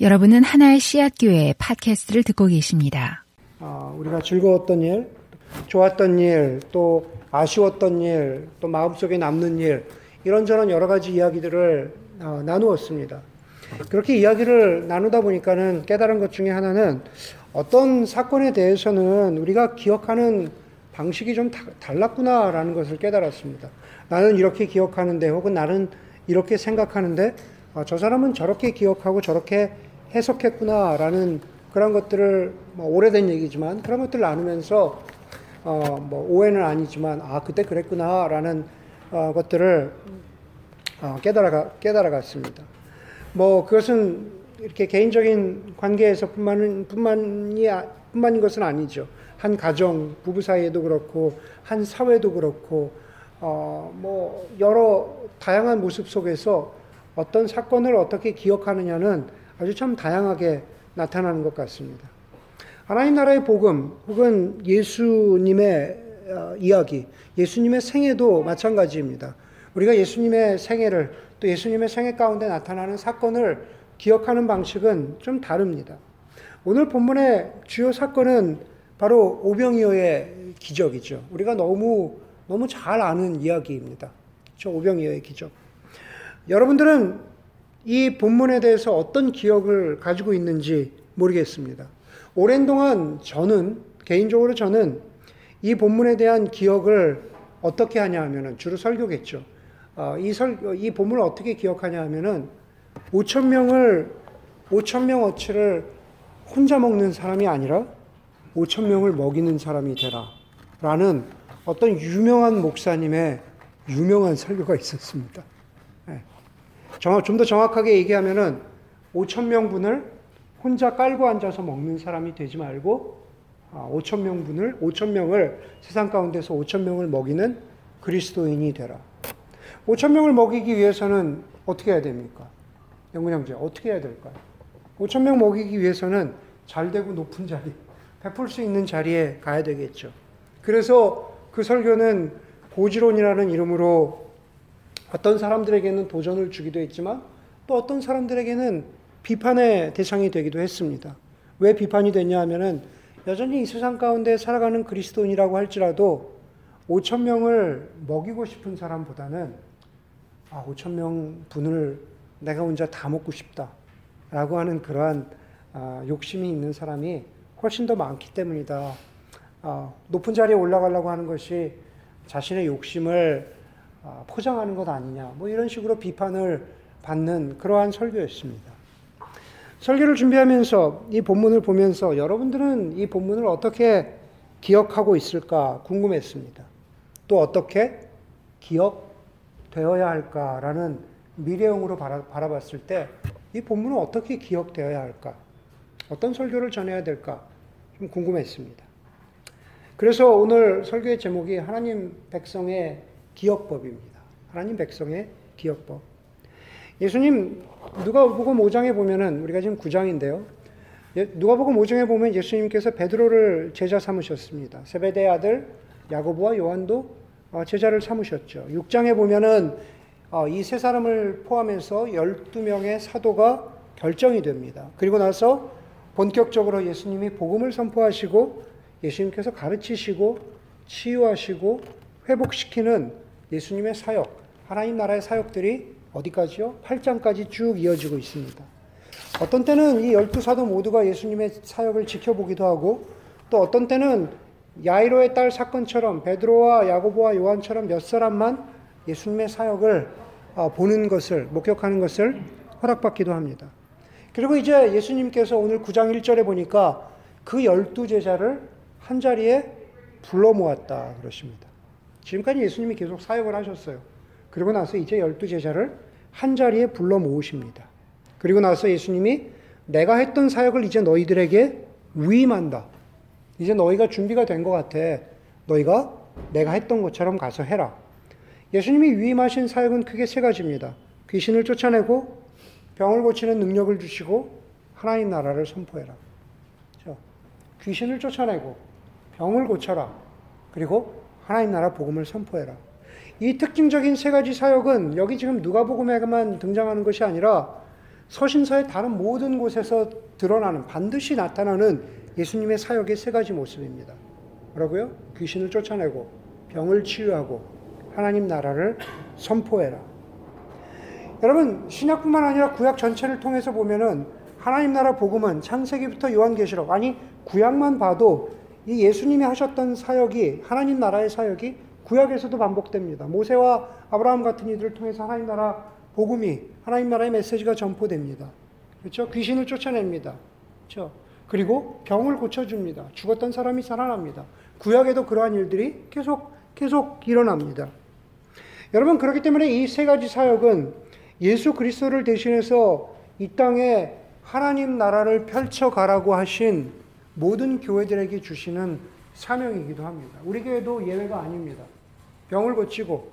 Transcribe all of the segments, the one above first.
여러분은 하나의 씨앗교회 팟캐스트를 듣고 계십니다. 어, 우리가 즐거웠던 일, 좋았던 일, 또 아쉬웠던 일, 또 마음속에 남는 일, 이런저런 여러 가지 이야기들을 어, 나누었습니다. 그렇게 이야기를 나누다 보니까는 깨달은 것 중에 하나는 어떤 사건에 대해서는 우리가 기억하는 방식이 좀 달랐구나라는 것을 깨달았습니다. 나는 이렇게 기억하는데 혹은 나는 이렇게 생각하는데 어, 저 사람은 저렇게 기억하고 저렇게 해석했구나라는 그런 것들을 뭐 오래된 얘기지만 그런 것들을 나누면서 어, 뭐 오해는 아니지만 아 그때 그랬구나라는 어, 것들을 어, 깨달아 깨달아갔습니다. 뭐 그것은 이렇게 개인적인 관계에서뿐만 뿐만이 뿐만인 것은 아니죠. 한 가정 부부 사이에도 그렇고 한 사회도 그렇고 어 뭐 여러 다양한 모습 속에서 어떤 사건을 어떻게 기억하느냐는 아주 참 다양하게 나타나는 것 같습니다. 하나님 나라의 복음 혹은 예수님의 어, 이야기, 예수님의 생애도 마찬가지입니다. 우리가 예수님의 생애를 또 예수님의 생애 가운데 나타나는 사건을 기억하는 방식은 좀 다릅니다. 오늘 본문의 주요 사건은 바로 오병이어의 기적이죠. 우리가 너무 너무 잘 아는 이야기입니다. 저 오병이어의 기적. 여러분들은 이 본문에 대해서 어떤 기억을 가지고 있는지 모르겠습니다. 오랜 동안 저는, 개인적으로 저는 이 본문에 대한 기억을 어떻게 하냐 하면은, 주로 설교겠죠. 어, 이 설, 이 본문을 어떻게 기억하냐 하면은, 5천명을, 5천명 어치를 혼자 먹는 사람이 아니라 5천명을 먹이는 사람이 되라. 라는 어떤 유명한 목사님의 유명한 설교가 있었습니다. 좀 더 정확하게 얘기하면은 5천 명분을 혼자 깔고 앉아서 먹는 사람이 되지 말고 5천 아, 명분을 5천 명을 세상 가운데서 5천 명을 먹이는 그리스도인이 되라. 5천 명을 먹이기 위해서는 어떻게 해야 됩니까? 영근 형제 어떻게 해야 될까요? 5천 명 먹이기 위해서는 잘 되고 높은 자리, 베풀 수 있는 자리에 가야 되겠죠. 그래서 그 설교는 고지론이라는 이름으로 어떤 사람들에게는 도전을 주기도 했지만 또 어떤 사람들에게는 비판의 대상이 되기도 했습니다. 왜 비판이 됐냐 하면은 여전히 이 세상 가운데 살아가는 그리스도인이라고 할지라도 5천 명을 먹이고 싶은 사람보다는 아, 5천 명 분을 내가 혼자 다 먹고 싶다라고 하는 그러한 아, 욕심이 있는 사람이 훨씬 더 많기 때문이다. 아, 높은 자리에 올라가려고 하는 것이 자신의 욕심을 아, 포장하는 것 아니냐, 뭐 이런 식으로 비판을 받는 그러한 설교였습니다. 설교를 준비하면서 이 본문을 보면서 여러분들은 이 본문을 어떻게 기억하고 있을까 궁금했습니다. 또 어떻게 기억되어야 할까라는 미래형으로 바라, 바라봤을 때 이 본문은 어떻게 기억되어야 할까? 어떤 설교를 전해야 될까? 좀 궁금했습니다. 그래서 오늘 설교의 제목이 하나님 백성의 기억법입니다. 하나님 백성의 기억법. 예수님 누가복음 5장에 보면은 우리가 지금 9장인데요. 예, 누가복음 5장에 보면 예수님께서 베드로를 제자 삼으셨습니다. 세베대 아들 야고보와 요한도 어, 제자를 삼으셨죠. 6장에 보면은 어, 이세 사람을 포함해서 12명의 사도가 결정이 됩니다. 그리고 나서 본격적으로 예수님이 복음을 선포하시고 예수님께서 가르치시고 치유하시고 회복시키는 예수님의 사역, 하나님 나라의 사역들이 어디까지요? 8장까지 쭉 이어지고 있습니다. 어떤 때는 이 열두 사도 모두가 예수님의 사역을 지켜보기도 하고 또 어떤 때는 야이로의 딸 사건처럼 베드로와 야고보와 요한처럼 몇 사람만 예수님의 사역을 어, 보는 것을 목격하는 것을 허락받기도 합니다. 그리고 이제 예수님께서 오늘 9장 1절에 보니까 그 열두 제자를 한 자리에 불러 모았다 그러십니다. 지금까지 예수님이 계속 사역을 하셨어요. 그리고 나서 이제 열두 제자를 한 자리에 불러 모으십니다. 그리고 나서 예수님이 내가 했던 사역을 이제 너희들에게 위임한다. 이제 너희가 준비가 된 것 같아. 너희가 내가 했던 것처럼 가서 해라. 예수님이 위임하신 사역은 크게 세 가지입니다. 귀신을 쫓아내고 병을 고치는 능력을 주시고 하나님 나라를 선포해라. 귀신을 쫓아내고 병을 고쳐라. 그리고 하나님 나라 복음을 선포해라. 이 특징적인 세 가지 사역은 여기 지금 누가복음에만 등장하는 것이 아니라 서신서의 다른 모든 곳에서 드러나는 반드시 나타나는 예수님의 사역의 세 가지 모습입니다. 뭐라고요? 귀신을 쫓아내고 병을 치유하고 하나님 나라를 선포해라. 여러분 신약뿐만 아니라 구약 전체를 통해서 보면은 하나님 나라 복음은 창세기부터 요한계시록 아니 구약만 봐도 이 예수님이 하셨던 사역이 하나님 나라의 사역이 구약에서도 반복됩니다. 모세와 아브라함 같은 이들을 통해서 하나님 나라 복음이 하나님 나라의 메시지가 전포됩니다. 그렇죠? 귀신을 쫓아냅니다. 그렇죠? 그리고 병을 고쳐줍니다. 죽었던 사람이 살아납니다. 구약에도 그러한 일들이 계속 계속 일어납니다. 여러분 그렇기 때문에 이 세 가지 사역은 예수 그리스도를 대신해서 이 땅에 하나님 나라를 펼쳐 가라고 하신 모든 교회들에게 주시는 사명이기도 합니다. 우리 교회도 예외가 아닙니다. 병을 고치고,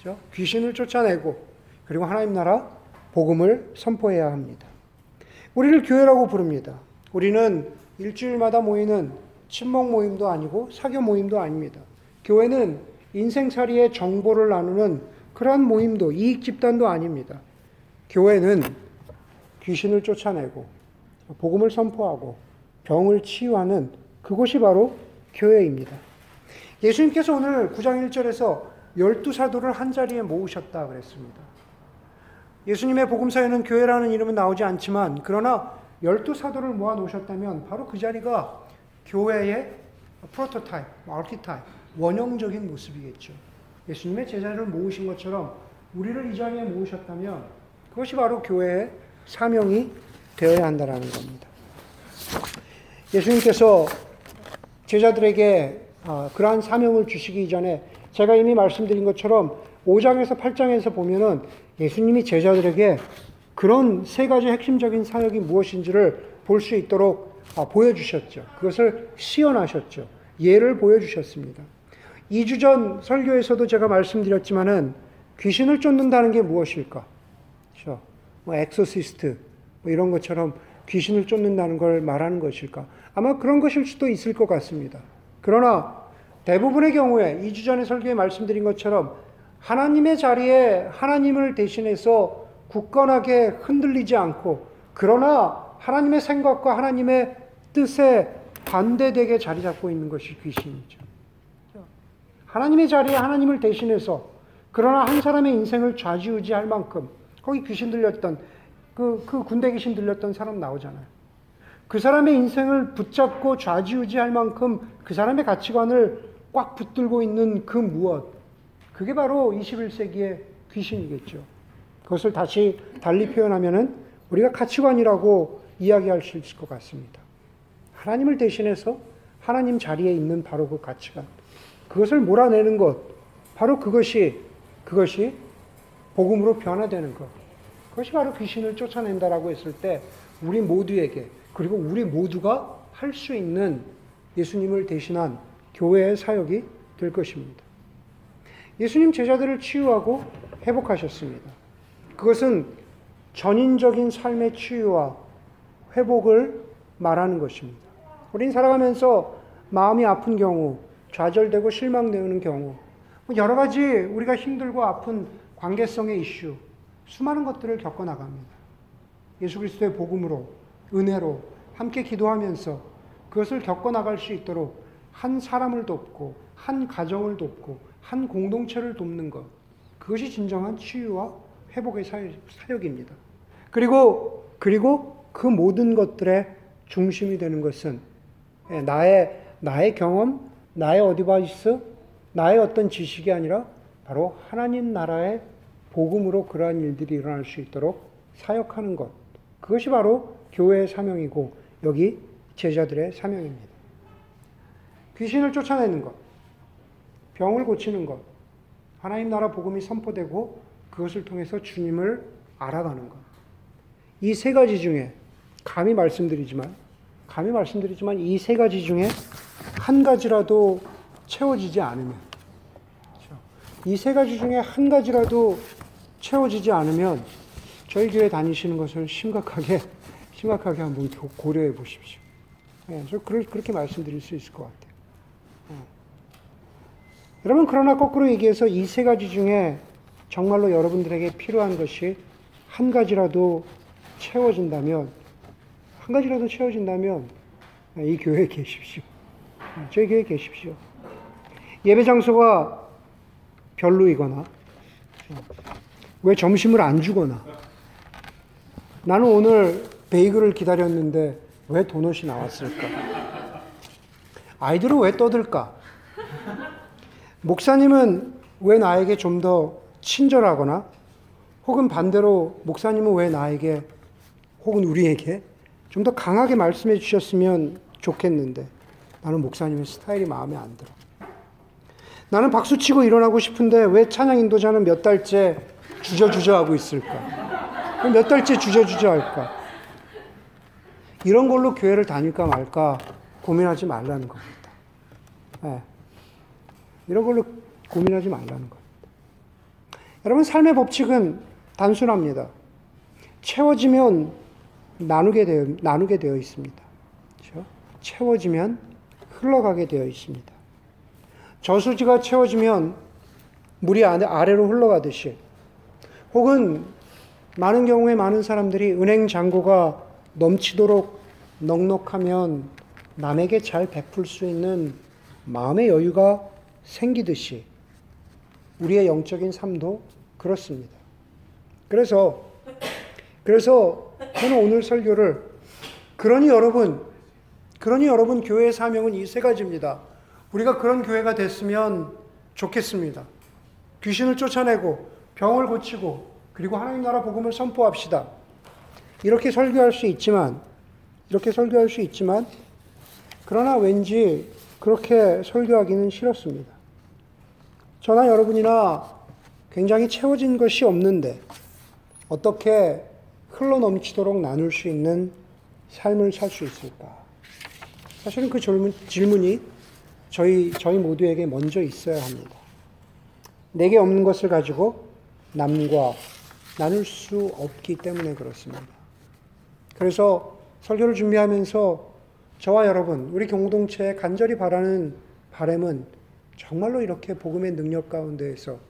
그렇죠? 귀신을 쫓아내고, 그리고 하나님 나라 복음을 선포해야 합니다. 우리를 교회라고 부릅니다. 우리는 일주일마다 모이는 친목 모임도 아니고 사교 모임도 아닙니다. 교회는 인생살이의 정보를 나누는 그러한 모임도 이익 집단도 아닙니다. 교회는 귀신을 쫓아내고 복음을 선포하고 병을 치유하는 그곳이 바로 교회입니다. 예수님께서 오늘 9장 1절에서 열두 사도를 한 자리에 모으셨다 그랬습니다. 예수님의 복음서에는 교회라는 이름은 나오지 않지만 그러나 열두 사도를 모아 놓으셨다면 바로 그 자리가 교회의 프로토타입, 아키타입, 원형적인 모습이겠죠. 예수님의 제자를 모으신 것처럼 우리를 이 자리에 모으셨다면 그것이 바로 교회의 사명이 되어야 한다는 겁니다. 예수님께서 제자들에게 아, 그러한 사명을 주시기 전에 제가 이미 말씀드린 것처럼 5장에서 8장에서 보면은 예수님이 제자들에게 그런 세 가지 핵심적인 사역이 무엇인지를 볼 수 있도록 아, 보여주셨죠. 그것을 시연하셨죠. 예를 보여주셨습니다. 2주 전 설교에서도 제가 말씀드렸지만은 귀신을 쫓는다는 게 무엇일까? 그렇죠? 뭐 엑소시스트 뭐 이런 것처럼 귀신을 쫓는다는 걸 말하는 것일까? 아마 그런 것일 수도 있을 것 같습니다. 그러나 대부분의 경우에 2주 전에 설교에 말씀드린 것처럼 하나님의 자리에 하나님을 대신해서 굳건하게 흔들리지 않고 그러나 하나님의 생각과 하나님의 뜻에 반대되게 자리 잡고 있는 것이 귀신이죠. 하나님의 자리에 하나님을 대신해서 그러나 한 사람의 인생을 좌지우지할 만큼 거기 귀신 들렸던 그, 그 군대 귀신 들렸던 사람 나오잖아요. 그 사람의 인생을 붙잡고 좌지우지할 만큼 그 사람의 가치관을 꽉 붙들고 있는 그 무엇. 그게 바로 21세기의 귀신이겠죠. 그것을 다시 달리 표현하면은 우리가 가치관이라고 이야기할 수 있을 것 같습니다. 하나님을 대신해서 하나님 자리에 있는 바로 그 가치관. 그것을 몰아내는 것. 바로 그것이, 그것이 복음으로 변화되는 것. 그것이 바로 귀신을 쫓아낸다라고 했을 때 우리 모두에게 그리고 우리 모두가 할 수 있는 예수님을 대신한 교회의 사역이 될 것입니다. 예수님 제자들을 치유하고 회복하셨습니다. 그것은 전인적인 삶의 치유와 회복을 말하는 것입니다. 우린 살아가면서 마음이 아픈 경우, 좌절되고 실망되는 경우, 뭐 여러 가지 우리가 힘들고 아픈 관계성의 이슈, 수많은 것들을 겪어 나갑니다. 예수 그리스도의 복음으로, 은혜로 함께 기도하면서 그것을 겪어 나갈 수 있도록 한 사람을 돕고, 한 가정을 돕고, 한 공동체를 돕는 것. 그것이 진정한 치유와 회복의 사역입니다. 그리고, 그리고 그 모든 것들의 중심이 되는 것은 예, 나의, 나의 경험, 나의 어디바이스, 나의 어떤 지식이 아니라 바로 하나님 나라의 복음으로 그러한 일들이 일어날 수 있도록 사역하는 것. 그것이 바로 교회의 사명이고 여기 제자들의 사명입니다. 귀신을 쫓아내는 것, 병을 고치는 것, 하나님 나라 복음이 선포되고 그것을 통해서 주님을 알아가는 것. 이 세 가지 중에 감히 말씀드리지만 감히 말씀드리지만 이 세 가지 중에 한 가지라도 채워지지 않으면 그렇죠? 이세 가지 중에 한 가지라도 채워지지 않으면 저희 교회 다니시는 것을 심각하게 심각하게 한번 고려해 보십시오. 예, 저 그렇게 말씀드릴 수 있을 것 같아요. 예. 여러분 그러나 거꾸로 얘기해서 이 세 가지 중에 정말로 여러분들에게 필요한 것이 한 가지라도 채워진다면, 한 가지라도 채워진다면, 이 교회에 계십시오. 저희 교회에 계십시오. 예배 장소가 별로이거나, 왜 점심을 안 주거나, 나는 오늘 베이글을 기다렸는데 왜 도넛이 나왔을까? 아이들은 왜 떠들까? 목사님은 왜 나에게 좀 더 친절하거나 혹은 반대로 목사님은 왜 나에게 혹은 우리에게 좀 더 강하게 말씀해 주셨으면 좋겠는데 나는 목사님의 스타일이 마음에 안 들어. 나는 박수 치고 일어나고 싶은데 왜 찬양 인도자는 몇 달째 주저주저 하고 있을까? 몇 달째 주저주저 할까? 이런 걸로 교회를 다닐까 말까 고민하지 말라는 겁니다. 네. 이런 걸로 고민하지 말라는 겁니다. 여러분, 삶의 법칙은 단순합니다. 채워지면 나누게 되어, 나누게 되어 있습니다. 그렇죠? 채워지면 흘러가게 되어 있습니다. 저수지가 채워지면 물이 아래로 흘러가듯이 혹은 많은 경우에 많은 사람들이 은행 잔고가 넘치도록 넉넉하면 남에게 잘 베풀 수 있는 마음의 여유가 생기듯이 우리의 영적인 삶도 그렇습니다. 그래서 그래서 저는 오늘 설교를 그러니 여러분 그러니 여러분 교회의 사명은 이 세 가지입니다. 우리가 그런 교회가 됐으면 좋겠습니다. 귀신을 쫓아내고 병을 고치고 그리고 하나님 나라 복음을 선포합시다. 이렇게 설교할 수 있지만 이렇게 설교할 수 있지만 그러나 왠지 그렇게 설교하기는 싫었습니다. 저나 여러분이나 굉장히 채워진 것이 없는데 어떻게 흘러 넘치도록 나눌 수 있는 삶을 살 수 있을까? 사실은 그 질문, 질문이 저희, 저희 모두에게 먼저 있어야 합니다. 내게 없는 것을 가지고 남과 나눌 수 없기 때문에 그렇습니다. 그래서 설교를 준비하면서 저와 여러분, 우리 공동체에 간절히 바라는 바램은 정말로 이렇게 복음의 능력 가운데에서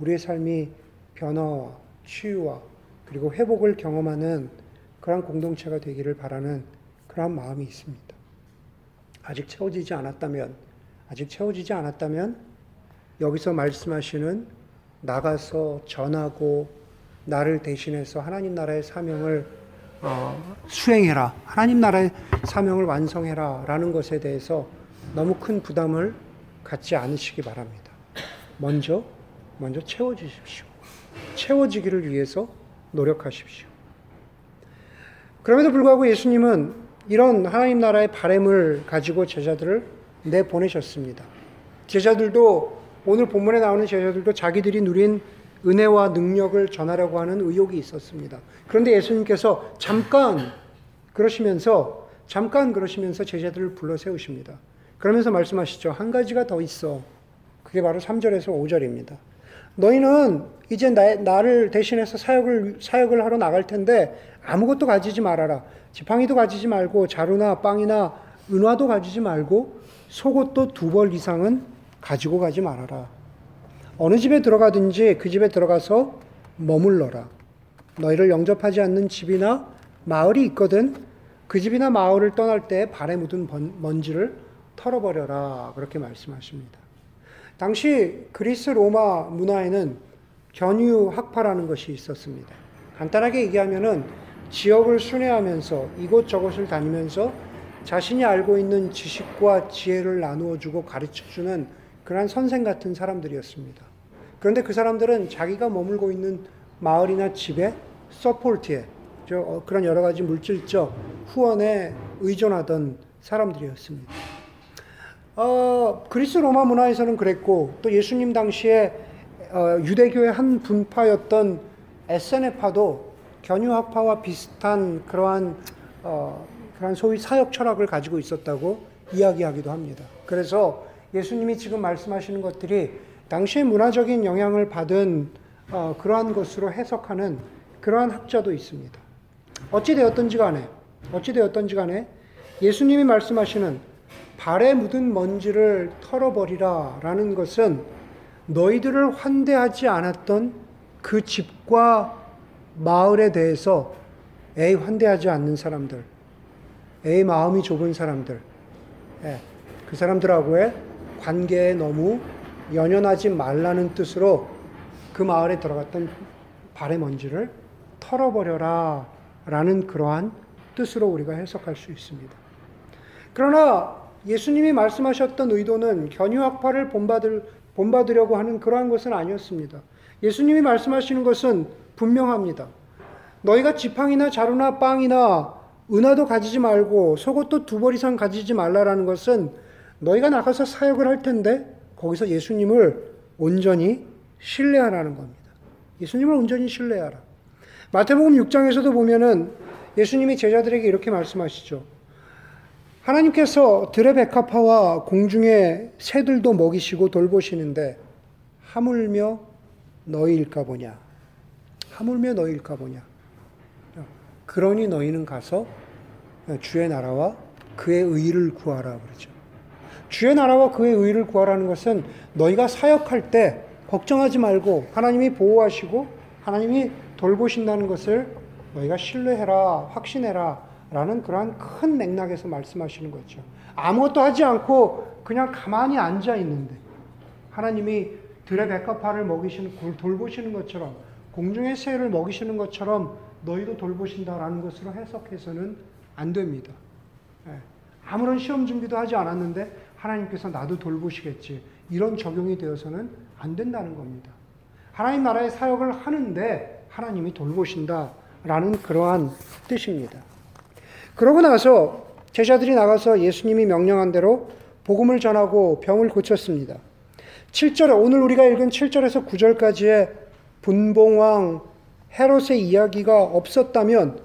우리의 삶이 변화와 치유와 그리고 회복을 경험하는 그러한 공동체가 되기를 바라는 그러한 마음이 있습니다. 아직 채워지지 않았다면, 아직 채워지지 않았다면 여기서 말씀하시는 나가서 전하고 나를 대신해서 하나님 나라의 사명을 어, 수행해라. 하나님 나라의 사명을 완성해라. 라는 것에 대해서 너무 큰 부담을 갖지 않으시기 바랍니다. 먼저, 먼저 채워주십시오. 채워지기를 위해서 노력하십시오. 그럼에도 불구하고 예수님은 이런 하나님 나라의 바램을 가지고 제자들을 내보내셨습니다. 제자들도 오늘 본문에 나오는 제자들도 자기들이 누린 은혜와 능력을 전하려고 하는 의욕이 있었습니다. 그런데 예수님께서 잠깐 그러시면서 잠깐 그러시면서 제자들을 불러 세우십니다. 그러면서 말씀하시죠. 한 가지가 더 있어. 그게 바로 3절에서 5절입니다. 너희는 이제 나, 를 대신해서 사역을, 사역을 하러 나갈 텐데 아무것도 가지지 말아라. 지팡이도 가지지 말고 자루나 빵이나 은화도 가지지 말고 속옷도 두 벌 이상은 가지고 가지 말아라. 어느 집에 들어가든지 그 집에 들어가서 머물러라. 너희를 영접하지 않는 집이나 마을이 있거든 그 집이나 마을을 떠날 때 발에 묻은 먼지를 털어버려라. 그렇게 말씀하십니다. 당시 그리스 로마 문화에는 견유 학파라는 것이 있었습니다. 간단하게 얘기하면은 지역을 순회하면서 이곳저곳을 다니면서 자신이 알고 있는 지식과 지혜를 나누어 주고 가르쳐 주는 그러한 선생 같은 사람들이었습니다. 그런데 그 사람들은 자기가 머물고 있는 마을이나 집에 support에 어, 그런 여러 가지 물질적 후원에 의존하던 사람들이었습니다. 어, 그리스 로마 문화에서는 그랬고 또 예수님 당시에 어, 유대교의 한 분파였던 에세네파도 견유학파와 비슷한 그러한 어, 그러한 소위 사역 철학을 가지고 있었다고 이야기하기도 합니다. 그래서 예수님이 지금 말씀하시는 것들이 당시의 문화적인 영향을 받은 어, 그러한 것으로 해석하는 그러한 학자도 있습니다. 어찌 되었던지 간에 어찌 되었던지 간에 예수님이 말씀하시는 발에 묻은 먼지를 털어버리라 라는 것은 너희들을 환대하지 않았던 그 집과 마을에 대해서 에이 환대하지 않는 사람들, 에이 마음이 좁은 사람들, 예, 그 사람들하고의 관계에 너무 연연하지 말라는 뜻으로 그 마을에 들어갔던 발의 먼지를 털어버려라 라는 그러한 뜻으로 우리가 해석할 수 있습니다. 그러나 예수님이 말씀하셨던 의도는 견유학파를 본받을, 본받으려고 하는 그러한 것은 아니었습니다. 예수님이 말씀하시는 것은 분명합니다. 너희가 지팡이나 자루나 빵이나 은하도 가지지 말고 속옷도 두 벌 이상 가지지 말라라는 것은 너희가 나가서 사역을 할 텐데 거기서 예수님을 온전히 신뢰하라는 겁니다. 예수님을 온전히 신뢰하라. 마태복음 6장에서도 보면은 예수님이 제자들에게 이렇게 말씀하시죠. 하나님께서 들의 백합화와 공중의 새들도 먹이시고 돌보시는데 하물며 너희일까 보냐. 하물며 너희일까 보냐. 그러니 너희는 가서 주의 나라와 그의 의를 구하라 그러죠. 주의 나라와 그의 의를 구하라는 것은 너희가 사역할 때 걱정하지 말고 하나님이 보호하시고 하나님이 돌보신다는 것을 너희가 신뢰해라, 확신해라 라는 그러한 큰 맥락에서 말씀하시는 거죠. 아무것도 하지 않고 그냥 가만히 앉아 있는데 하나님이 들의 백합화를 먹이시는 돌보시는 것처럼 공중의 새를 먹이시는 것처럼 너희도 돌보신다라는 것으로 해석해서는 안 됩니다. 예. 아무런 시험 준비도 하지 않았는데 하나님께서 나도 돌보시겠지. 이런 적용이 되어서는 안 된다는 겁니다. 하나님 나라의 사역을 하는데 하나님이 돌보신다라는 그러한 뜻입니다. 그러고 나서 제자들이 나가서 예수님이 명령한 대로 복음을 전하고 병을 고쳤습니다. 7절에 오늘 우리가 읽은 7절에서 9절까지의 분봉왕 헤롯의 이야기가 없었다면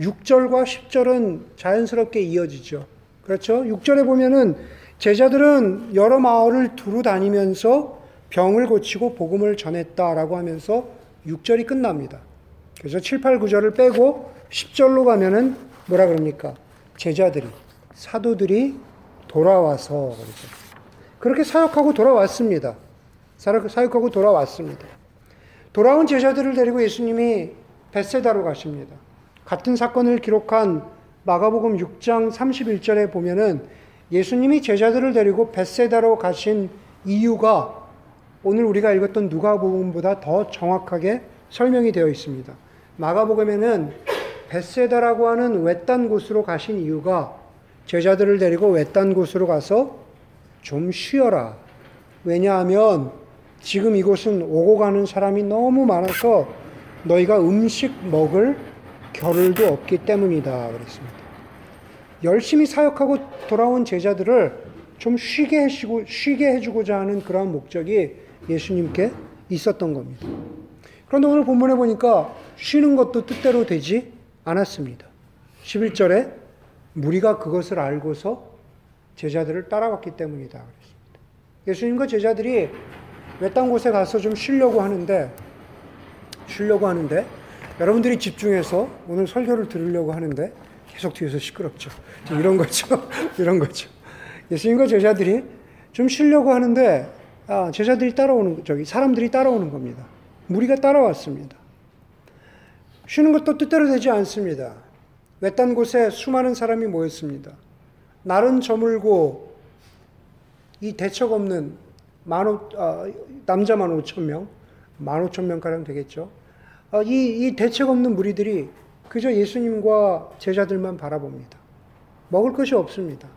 6절과 10절은 자연스럽게 이어지죠. 그렇죠? 6절에 보면은 제자들은 여러 마을을 두루 다니면서 병을 고치고 복음을 전했다라고 하면서 6절이 끝납니다. 그래서 7, 8, 9절을 빼고 10절로 가면은 뭐라 그럽니까? 제자들이, 사도들이 돌아와서 그러죠. 그렇게 사역하고 돌아왔습니다. 사역하고 돌아왔습니다. 돌아온 제자들을 데리고 예수님이 벳세다로 가십니다. 같은 사건을 기록한 마가복음 6장 31절에 보면은 예수님이 제자들을 데리고 벳세다로 가신 이유가 오늘 우리가 읽었던 누가복음보다 더 정확하게 설명이 되어 있습니다. 마가복음에는 벳세다라고 하는 외딴 곳으로 가신 이유가 제자들을 데리고 외딴 곳으로 가서 좀 쉬어라. 왜냐하면 지금 이곳은 오고 가는 사람이 너무 많아서 너희가 음식 먹을 겨를도 없기 때문이다. 그랬습니다. 열심히 사역하고 돌아온 제자들을 좀 쉬게 해주고, 쉬게 해주고자 하는 그러한 목적이 예수님께 있었던 겁니다. 그런데 오늘 본문에 보니까 쉬는 것도 뜻대로 되지 않았습니다. 11절에 무리가 그것을 알고서 제자들을 따라왔기 때문이다. 그랬습니다. 예수님과 제자들이 외딴 곳에 가서 좀 쉬려고 하는데, 쉬려고 하는데, 여러분들이 집중해서 오늘 설교를 들으려고 하는데, 계속 뒤에서 시끄럽죠. 이런 거죠. 이런 거죠. 예수님과 제자들이 좀 쉬려고 하는데, 아, 제자들이 따라오는, 저기, 사람들이 따라오는 겁니다. 무리가 따라왔습니다. 쉬는 것도 뜻대로 되지 않습니다. 외딴 곳에 수많은 사람이 모였습니다. 날은 저물고 이 대책 없는 만오, 어, 남자만 5천 명, 만 5천 명가량 되겠죠. 어, 이, 이 대책 없는 무리들이 그저 예수님과 제자들만 바라봅니다. 먹을 것이 없습니다.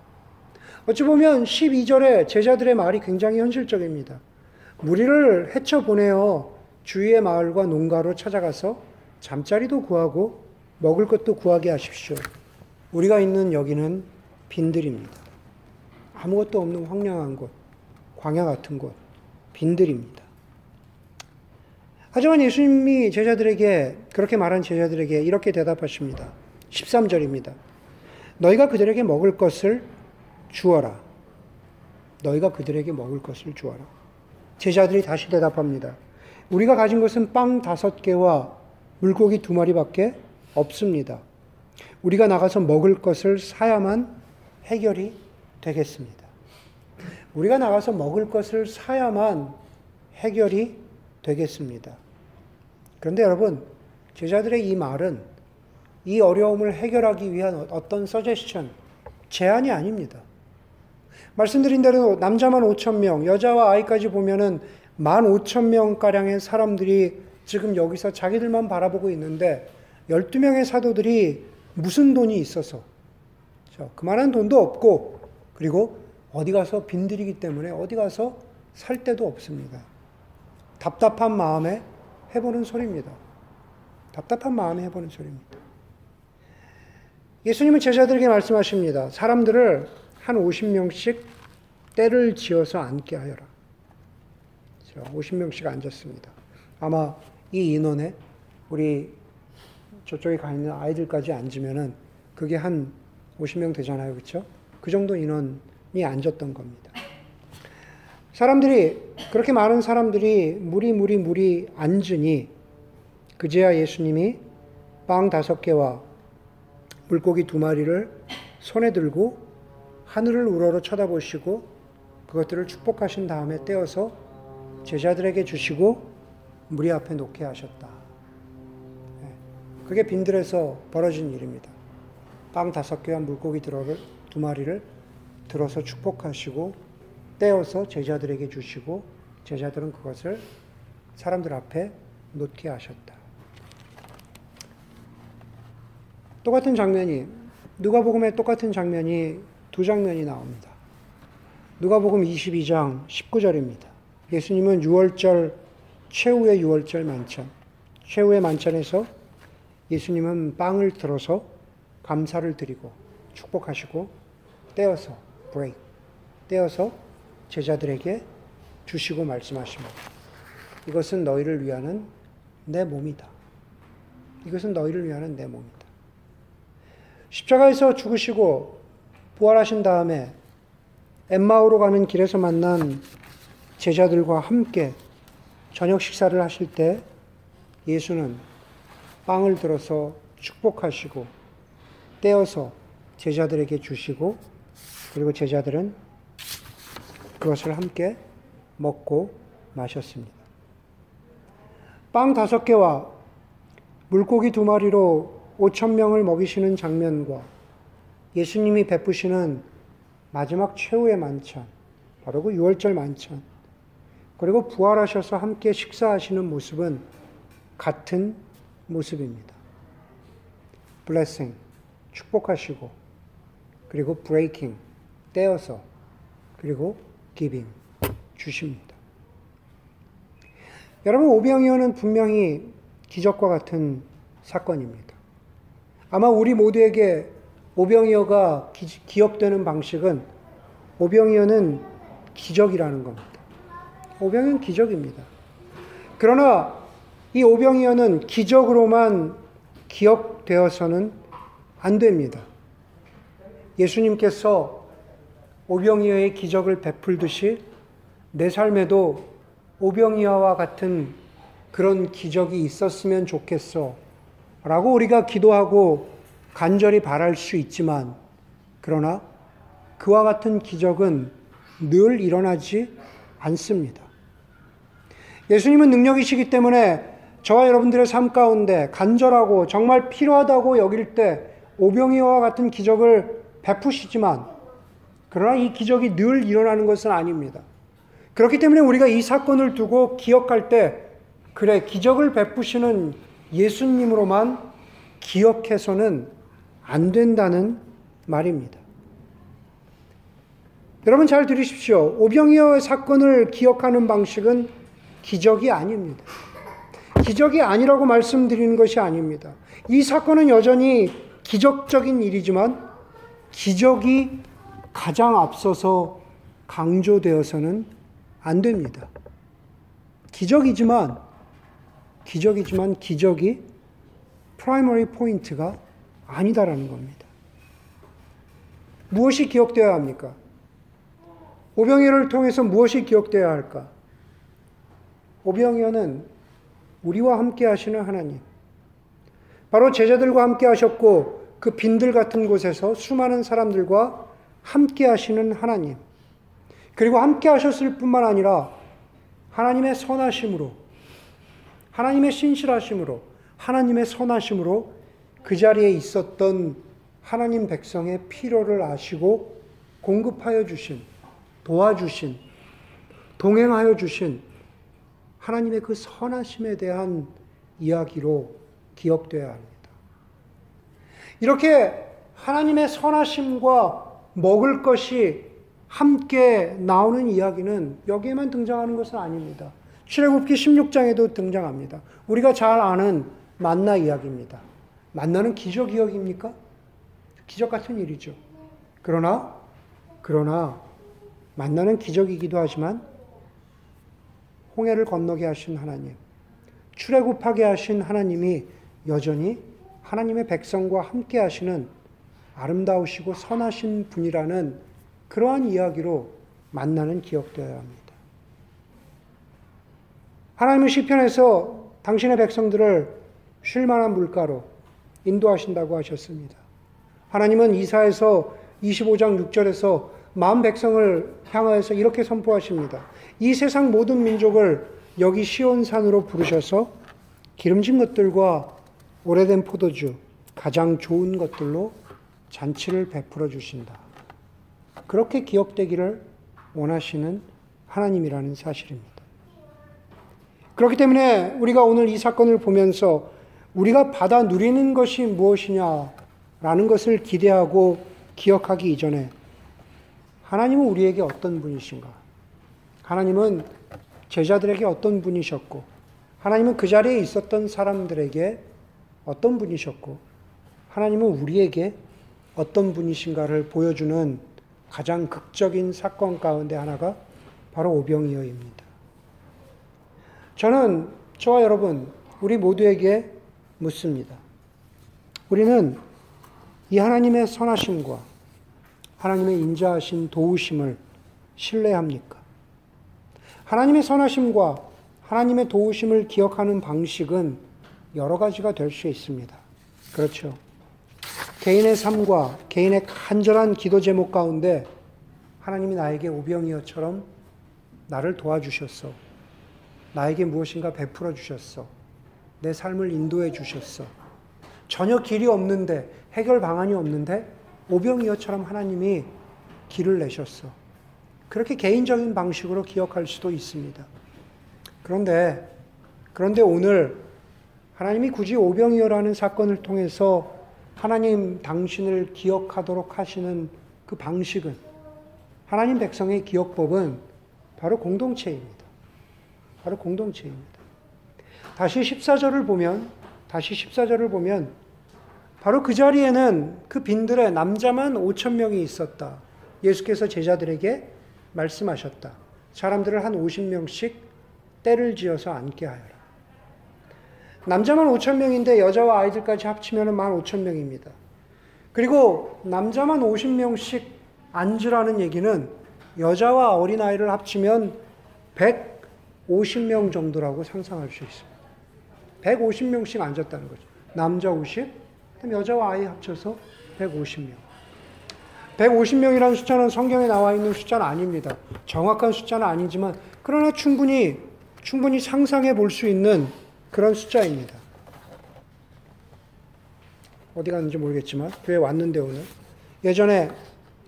어찌 보면 12절에 제자들의 말이 굉장히 현실적입니다. 무리를 헤쳐 보내어 주위의 마을과 농가로 찾아가서 잠자리도 구하고 먹을 것도 구하게 하십시오. 우리가 있는 여기는 빈들입니다. 아무것도 없는 황량한 곳. 광야 같은 곳, 빈들입니다. 하지만 예수님이 제자들에게, 그렇게 말한 제자들에게 이렇게 대답하십니다. 13절입니다. 너희가 그들에게 먹을 것을 주어라. 너희가 그들에게 먹을 것을 주어라. 제자들이 다시 대답합니다. 우리가 가진 것은 빵 다섯 개와 물고기 두 마리밖에 없습니다. 우리가 나가서 먹을 것을 사야만 해결이 되겠습니다. 우리가 나가서 먹을 것을 사야만 해결이 되겠습니다. 그런데 여러분, 제자들의 이 말은 이 어려움을 해결하기 위한 어떤 서제션, 제안이 아닙니다. 말씀드린 대로 남자만 5천 명, 여자와 아이까지 보면은 1만 5천 명 가량의 사람들이 지금 여기서 자기들만 바라보고 있는데 12명의 사도들이 무슨 돈이 있어서 그만한 돈도 없고 그리고 어디 가서 빈들이기 때문에 어디 가서 살 데도 없습니다. 답답한 마음에 해보는 소리입니다. 답답한 마음에 해보는 소리입니다. 예수님은 제자들에게 말씀하십니다. 사람들을 한 50명씩 때를 지어서 앉게 하여라. 50명씩 앉았습니다. 아마 이 인원에 우리 저쪽에 가 있는 아이들까지 앉으면은 그게 한 50명 되잖아요. 그렇죠? 그 정도 인원이 앉았던 겁니다. 사람들이 그렇게 많은 사람들이 무리 무리 무리 앉으니 그제야 예수님이 빵 다섯 개와 물고기 두 마리를 손에 들고 하늘을 우러러 쳐다보시고 그것들을 축복하신 다음에 떼어서 제자들에게 주시고 무리 앞에 놓게 하셨다. 네. 그게 빈들에서 벌어진 일입니다. 빵 다섯 개와 물고기 두 마리를 들어서 축복하시고 떼어서 제자들에게 주시고 제자들은 그것을 사람들 앞에 놓게 하셨다. 똑같은 장면이 누가복음에 똑같은 장면이 두 장면이 나옵니다. 누가복음 22장 19절입니다. 예수님은 6월절 최후의 6월절 만찬, 최후의 만찬에서 예수님은 빵을 들어서 감사를 드리고 축복하시고 떼어서 break 떼어서 제자들에게 주시고 말씀하십니다. 이것은 너희를 위하는 내 몸이다. 이것은 너희를 위하는 내 몸이다. 십자가에서 죽으시고 부활하신 다음에 엠마오로 가는 길에서 만난 제자들과 함께 저녁 식사를 하실 때 예수는 빵을 들어서 축복하시고 떼어서 제자들에게 주시고 그리고 제자들은 그것을 함께 먹고 마셨습니다. 빵 다섯 개와 물고기 두 마리로 5천 명을 먹이시는 장면과 예수님이 베푸시는 마지막 최후의 만찬, 바로 그 6월절 만찬, 그리고 부활하셔서 함께 식사하시는 모습은 같은 모습입니다. 블레싱, 축복하시고, 그리고 브레이킹, 떼어서, 그리고 기빙, 주십니다. 여러분, 오병이어는 분명히 기적과 같은 사건입니다. 아마 우리 모두에게 오병이어가 기, 억되는 방식은 오병이어는 기적이라는 겁니다. 오병이어는 기적입니다. 그러나 이 오병이어는 기적으로만 기억되어서는 안 됩니다. 예수님께서 오병이어의 기적을 베풀듯이 내 삶에도 오병이어와 같은 그런 기적이 있었으면 좋겠어. 라고 우리가 기도하고 간절히 바랄 수 있지만, 그러나 그와 같은 기적은 늘 일어나지 않습니다. 예수님은 능력이시기 때문에 저와 여러분들의 삶 가운데 간절하고 정말 필요하다고 여길 때 오병이와 같은 기적을 베푸시지만, 그러나 이 기적이 늘 일어나는 것은 아닙니다. 그렇기 때문에 우리가 이 사건을 두고 기억할 때, 그래, 기적을 베푸시는 예수님으로만 기억해서는 안 된다는 말입니다. 여러분 잘 들으십시오. 오병이어 사건을 기억하는 방식은 기적이 아닙니다. 기적이 아니라고 말씀드리는 것이 아닙니다. 이 사건은 여전히 기적적인 일이지만 기적이 가장 앞서서 강조되어서는 안 됩니다. 기적이지만 기적이지만 기적이 primary point가 아니다라는 겁니다. 무엇이 기억되어야 합니까? 오병이어를 통해서 무엇이 기억되어야 할까? 오병이어는 우리와 함께 하시는 하나님. 바로 제자들과 함께 하셨고 그 빈들 같은 곳에서 수많은 사람들과 함께 하시는 하나님. 그리고 함께 하셨을 뿐만 아니라 하나님의 선하심으로 하나님의 신실하심으로 하나님의 선하심으로 그 자리에 있었던 하나님 백성의 필요를 아시고 공급하여 주신, 도와주신, 동행하여 주신 하나님의 그 선하심에 대한 이야기로 기억되어야 합니다. 이렇게 하나님의 선하심과 먹을 것이 함께 나오는 이야기는 여기에만 등장하는 것은 아닙니다. 출애굽기 16장에도 등장합니다. 우리가 잘 아는 만나 이야기입니다. 만나는 기적 이야기입니까? 기적 같은 일이죠. 그러나 그러나 만나는 기적이기도 하지만 홍해를 건너게 하신 하나님, 출애굽하게 하신 하나님이 여전히 하나님의 백성과 함께 하시는 아름다우시고 선하신 분이라는 그러한 이야기로 만나는 기억되어야 합니다. 하나님은 시편에서 당신의 백성들을 쉴 만한 물가로 인도하신다고 하셨습니다. 하나님은 이사에서 25장 6절에서 마음 백성을 향하여서 이렇게 선포하십니다. 이 세상 모든 민족을 여기 시온산으로 부르셔서 기름진 것들과 오래된 포도주, 가장 좋은 것들로 잔치를 베풀어 주신다. 그렇게 기억되기를 원하시는 하나님이라는 사실입니다. 그렇기 때문에 우리가 오늘 이 사건을 보면서 우리가 받아 누리는 것이 무엇이냐라는 것을 기대하고 기억하기 이전에 하나님은 우리에게 어떤 분이신가? 하나님은 제자들에게 어떤 분이셨고, 하나님은 그 자리에 있었던 사람들에게 어떤 분이셨고, 하나님은 우리에게 어떤 분이신가를 보여주는 가장 극적인 사건 가운데 하나가 바로 오병이어입니다. 저는 저와 여러분, 우리 모두에게 묻습니다. 우리는 이 하나님의 선하심과 하나님의 인자하신 도우심을 신뢰합니까? 하나님의 선하심과 하나님의 도우심을 기억하는 방식은 여러 가지가 될 수 있습니다. 그렇죠. 개인의 삶과 개인의 간절한 기도 제목 가운데 하나님이 나에게 오병이어처럼 나를 도와주셨어. 나에게 무엇인가 베풀어 주셨어. 내 삶을 인도해 주셨어. 전혀 길이 없는데, 해결 방안이 없는데, 오병이어처럼 하나님이 길을 내셨어. 그렇게 개인적인 방식으로 기억할 수도 있습니다. 그런데, 그런데 오늘 하나님이 굳이 오병이어라는 사건을 통해서 하나님 당신을 기억하도록 하시는 그 방식은 하나님 백성의 기억법은 바로 공동체입니다. 바로 공동체입니다. 다시 14절을 보면 다시 14절을 보면 바로 그 자리에는 그 빈들에 남자만 5천 명이 있었다. 예수께서 제자들에게 말씀하셨다. 사람들을 한 50명씩 때를 지어서 앉게 하여라. 남자만 5천 명인데 여자와 아이들까지 합치면 1만 5천 명입니다. 그리고 남자만 50명씩 앉으라는 얘기는 여자와 어린아이를 합치면 150명 정도라고 상상할 수 있습니다. 150명씩 앉았다는 거죠. 남자 50, 여자와 아이 합쳐서 150명. 150명이라는 숫자는 성경에 나와 있는 숫자는 아닙니다. 정확한 숫자는 아니지만, 그러나 충분히, 충분히 상상해 볼 수 있는 그런 숫자입니다. 어디 갔는지 모르겠지만 교회 왔는데 오늘 예전에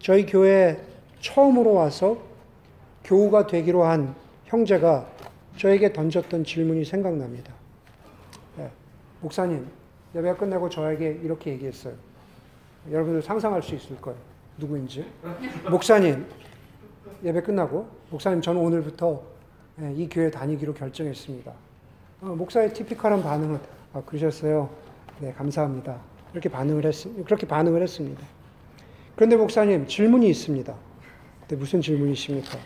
저희 교회 처음으로 와서 교우가 되기로 한 형제가 저에게 던졌던 질문이 생각납니다. 네. 목사님, 예배가 끝나고 저에게 이렇게 얘기했어요. 여러분들 상상할 수 있을 거예요. 누구인지. 목사님, 예배 끝나고, 목사님, 저는 오늘부터 예, 이 교회 다니기로 결정했습니다. 어, 목사의 티피컬한 반응은 아, 그러셨어요. 네, 감사합니다. 이렇게 반응을 했, 그렇게 반응을 했습니다. 그런데 목사님 질문이 있습니다. 네, 무슨 질문이십니까?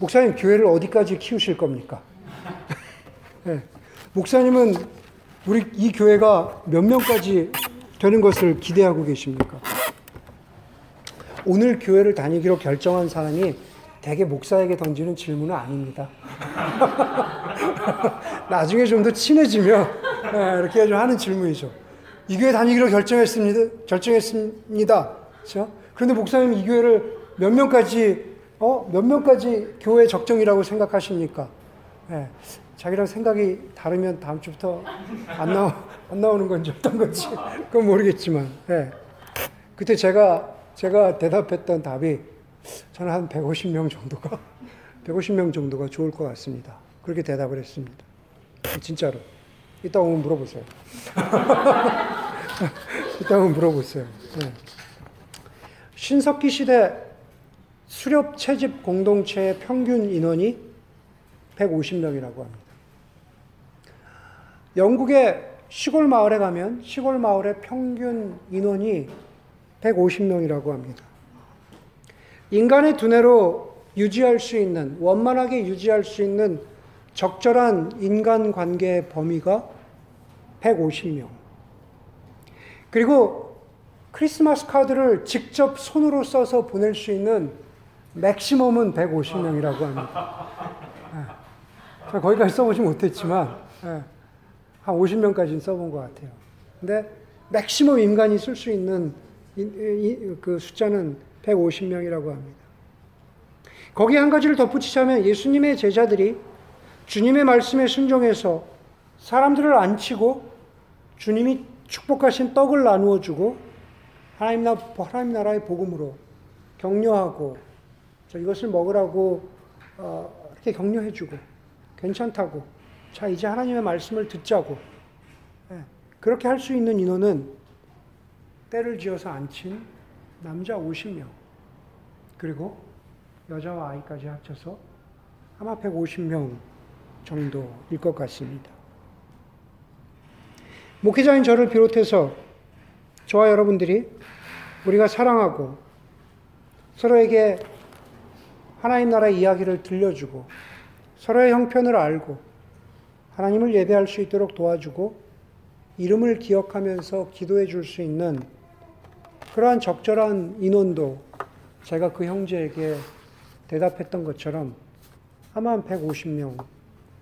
목사님 교회를 어디까지 키우실 겁니까? 네, 목사님은 우리 이 교회가 몇 명까지 되는 것을 기대하고 계십니까? 오늘 교회를 다니기로 결정한 사람이 대개 목사에게 던지는 질문은 아닙니다. 나중에 좀 더 친해지면 네, 이렇게 좀 하는 질문이죠. 이 교회 다니기로 결정했습니다. 결정했습니다. 그렇죠? 그런데 목사님 이 교회를 몇 명까지 어? 몇 명까지 교회 적정이라고 생각하십니까? 예, 자기랑 생각이 다르면 다음 주부터 안, 나오, 안 나오는 건지 어떤 건지 그건 모르겠지만 예. 그때 제가 제가 대답했던 답이 저는 한 150명 정도가 150명 정도가 좋을 것 같습니다. 그렇게 대답을 했습니다. 진짜로. 이따 오면 물어보세요. 이따 오면 물어보세요. 네. 신석기 시대 수렵 채집 공동체의 평균 인원이 150명이라고 합니다. 영국의 시골 마을에 가면 시골 마을의 평균 인원이 150명이라고 합니다. 인간의 두뇌로 유지할 수 있는, 원만하게 유지할 수 있는 적절한 인간 관계의 범위가 150명. 그리고 크리스마스 카드를 직접 손으로 써서 보낼 수 있는 맥시멈은 150명이라고 합니다. 네. 거기까지 써보지 못했지만, 네. 한 50명까지는 써본 것 같아요. 근데 맥시멈 인간이 쓸 수 있는 그 숫자는 150명이라고 합니다. 거기에 한 가지를 덧붙이자면 예수님의 제자들이 주님의 말씀에 순종해서 사람들을 안치고 주님이 축복하신 떡을 나누어 주고 하나님, 나, 하나님 나라의 복음으로 격려하고 이것을 먹으라고 어, 이렇게 격려해 주고 괜찮다고 자 이제 하나님의 말씀을 듣자고. 네, 그렇게 할 수 있는 인원은 때를 지어서 앉힌 남자 50명 그리고 여자와 아이까지 합쳐서 아마 150명 정도일 것 같습니다. 목회자인 저를 비롯해서 저와 여러분들이 우리가 사랑하고 서로에게 하나님 나라의 이야기를 들려주고 서로의 형편을 알고 하나님을 예배할 수 있도록 도와주고 이름을 기억하면서 기도해 줄 수 있는 그러한 적절한 인원도 제가 그 형제에게 대답했던 것처럼 아마 한 150명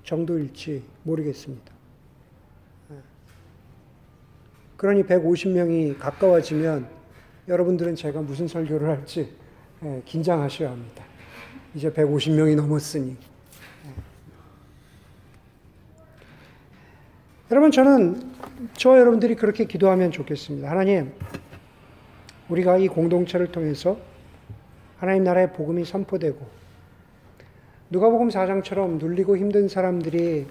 정도일지 모르겠습니다. 예. 그러니 150명이 가까워지면 여러분들은 제가 무슨 설교를 할지 예, 긴장하셔야 합니다. 이제 150명이 넘었으니. 예. 여러분, 저는 저와 여러분들이 그렇게 기도하면 좋겠습니다. 하나님, 우리가 이 공동체를 통해서 하나님 나라의 복음이 선포되고 누가복음 4장처럼 눌리고 힘든 사람들이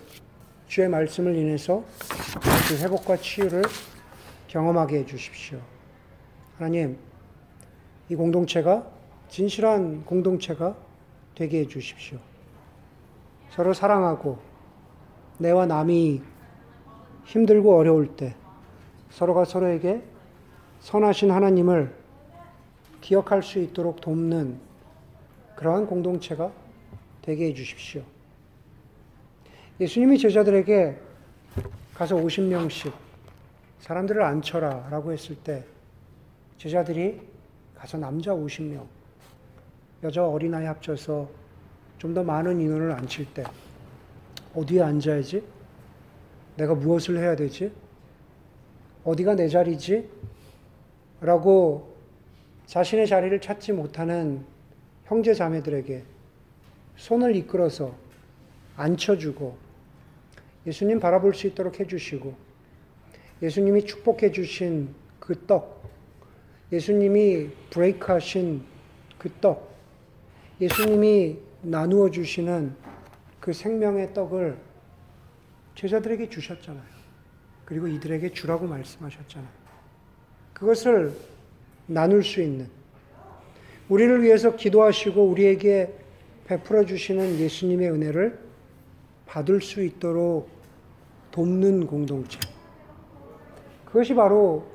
주의 말씀을 인해서 그 회복과 치유를 경험하게 해 주십시오. 하나님, 이 공동체가 진실한 공동체가 되게 해 주십시오. 서로 사랑하고 내와 남이 힘들고 어려울 때 서로가 서로에게 선하신 하나님을 기억할 수 있도록 돕는 그러한 공동체가 되게 해 주십시오. 예수님이 제자들에게 가서 50명씩 사람들을 앉혀라 라고 했을 때 제자들이 가서 남자 50명, 여자 어린아이 합쳐서 좀 더 많은 인원을 앉힐 때 어디에 앉아야지? 내가 무엇을 해야 되지? 어디가 내 자리지? 라고 자신의 자리를 찾지 못하는 형제 자매들에게 손을 이끌어서 앉혀주고 예수님 바라볼 수 있도록 해주시고 예수님이 축복해 주신 그 떡, 예수님이 브레이크 하신 그 떡, 예수님이 나누어 주시는 그 생명의 떡을 제자들에게 주셨잖아요. 그리고 이들에게 주라고 말씀하셨잖아요. 그것을 나눌 수 있는 우리를 위해서 기도하시고 우리에게 베풀어 주시는 예수님의 은혜를 받을 수 있도록 돕는 공동체. 그것이 바로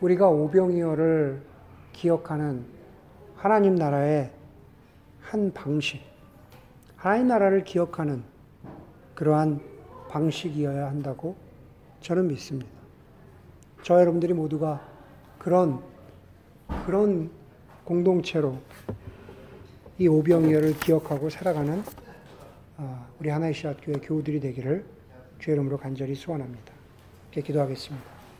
우리가 오병이어를 기억하는 하나님 나라의 한 방식, 하나님 나라를 기억하는 그러한 방식이어야 한다고 저는 믿습니다. 저 여러분들이 모두가 그런 그런 공동체로 이 오병이어를 기억하고 살아가는 아, 우리 하나의 시앗교회 교우들이 되기를 주의 이름으로 간절히 소원합니다. 기도하겠습니다.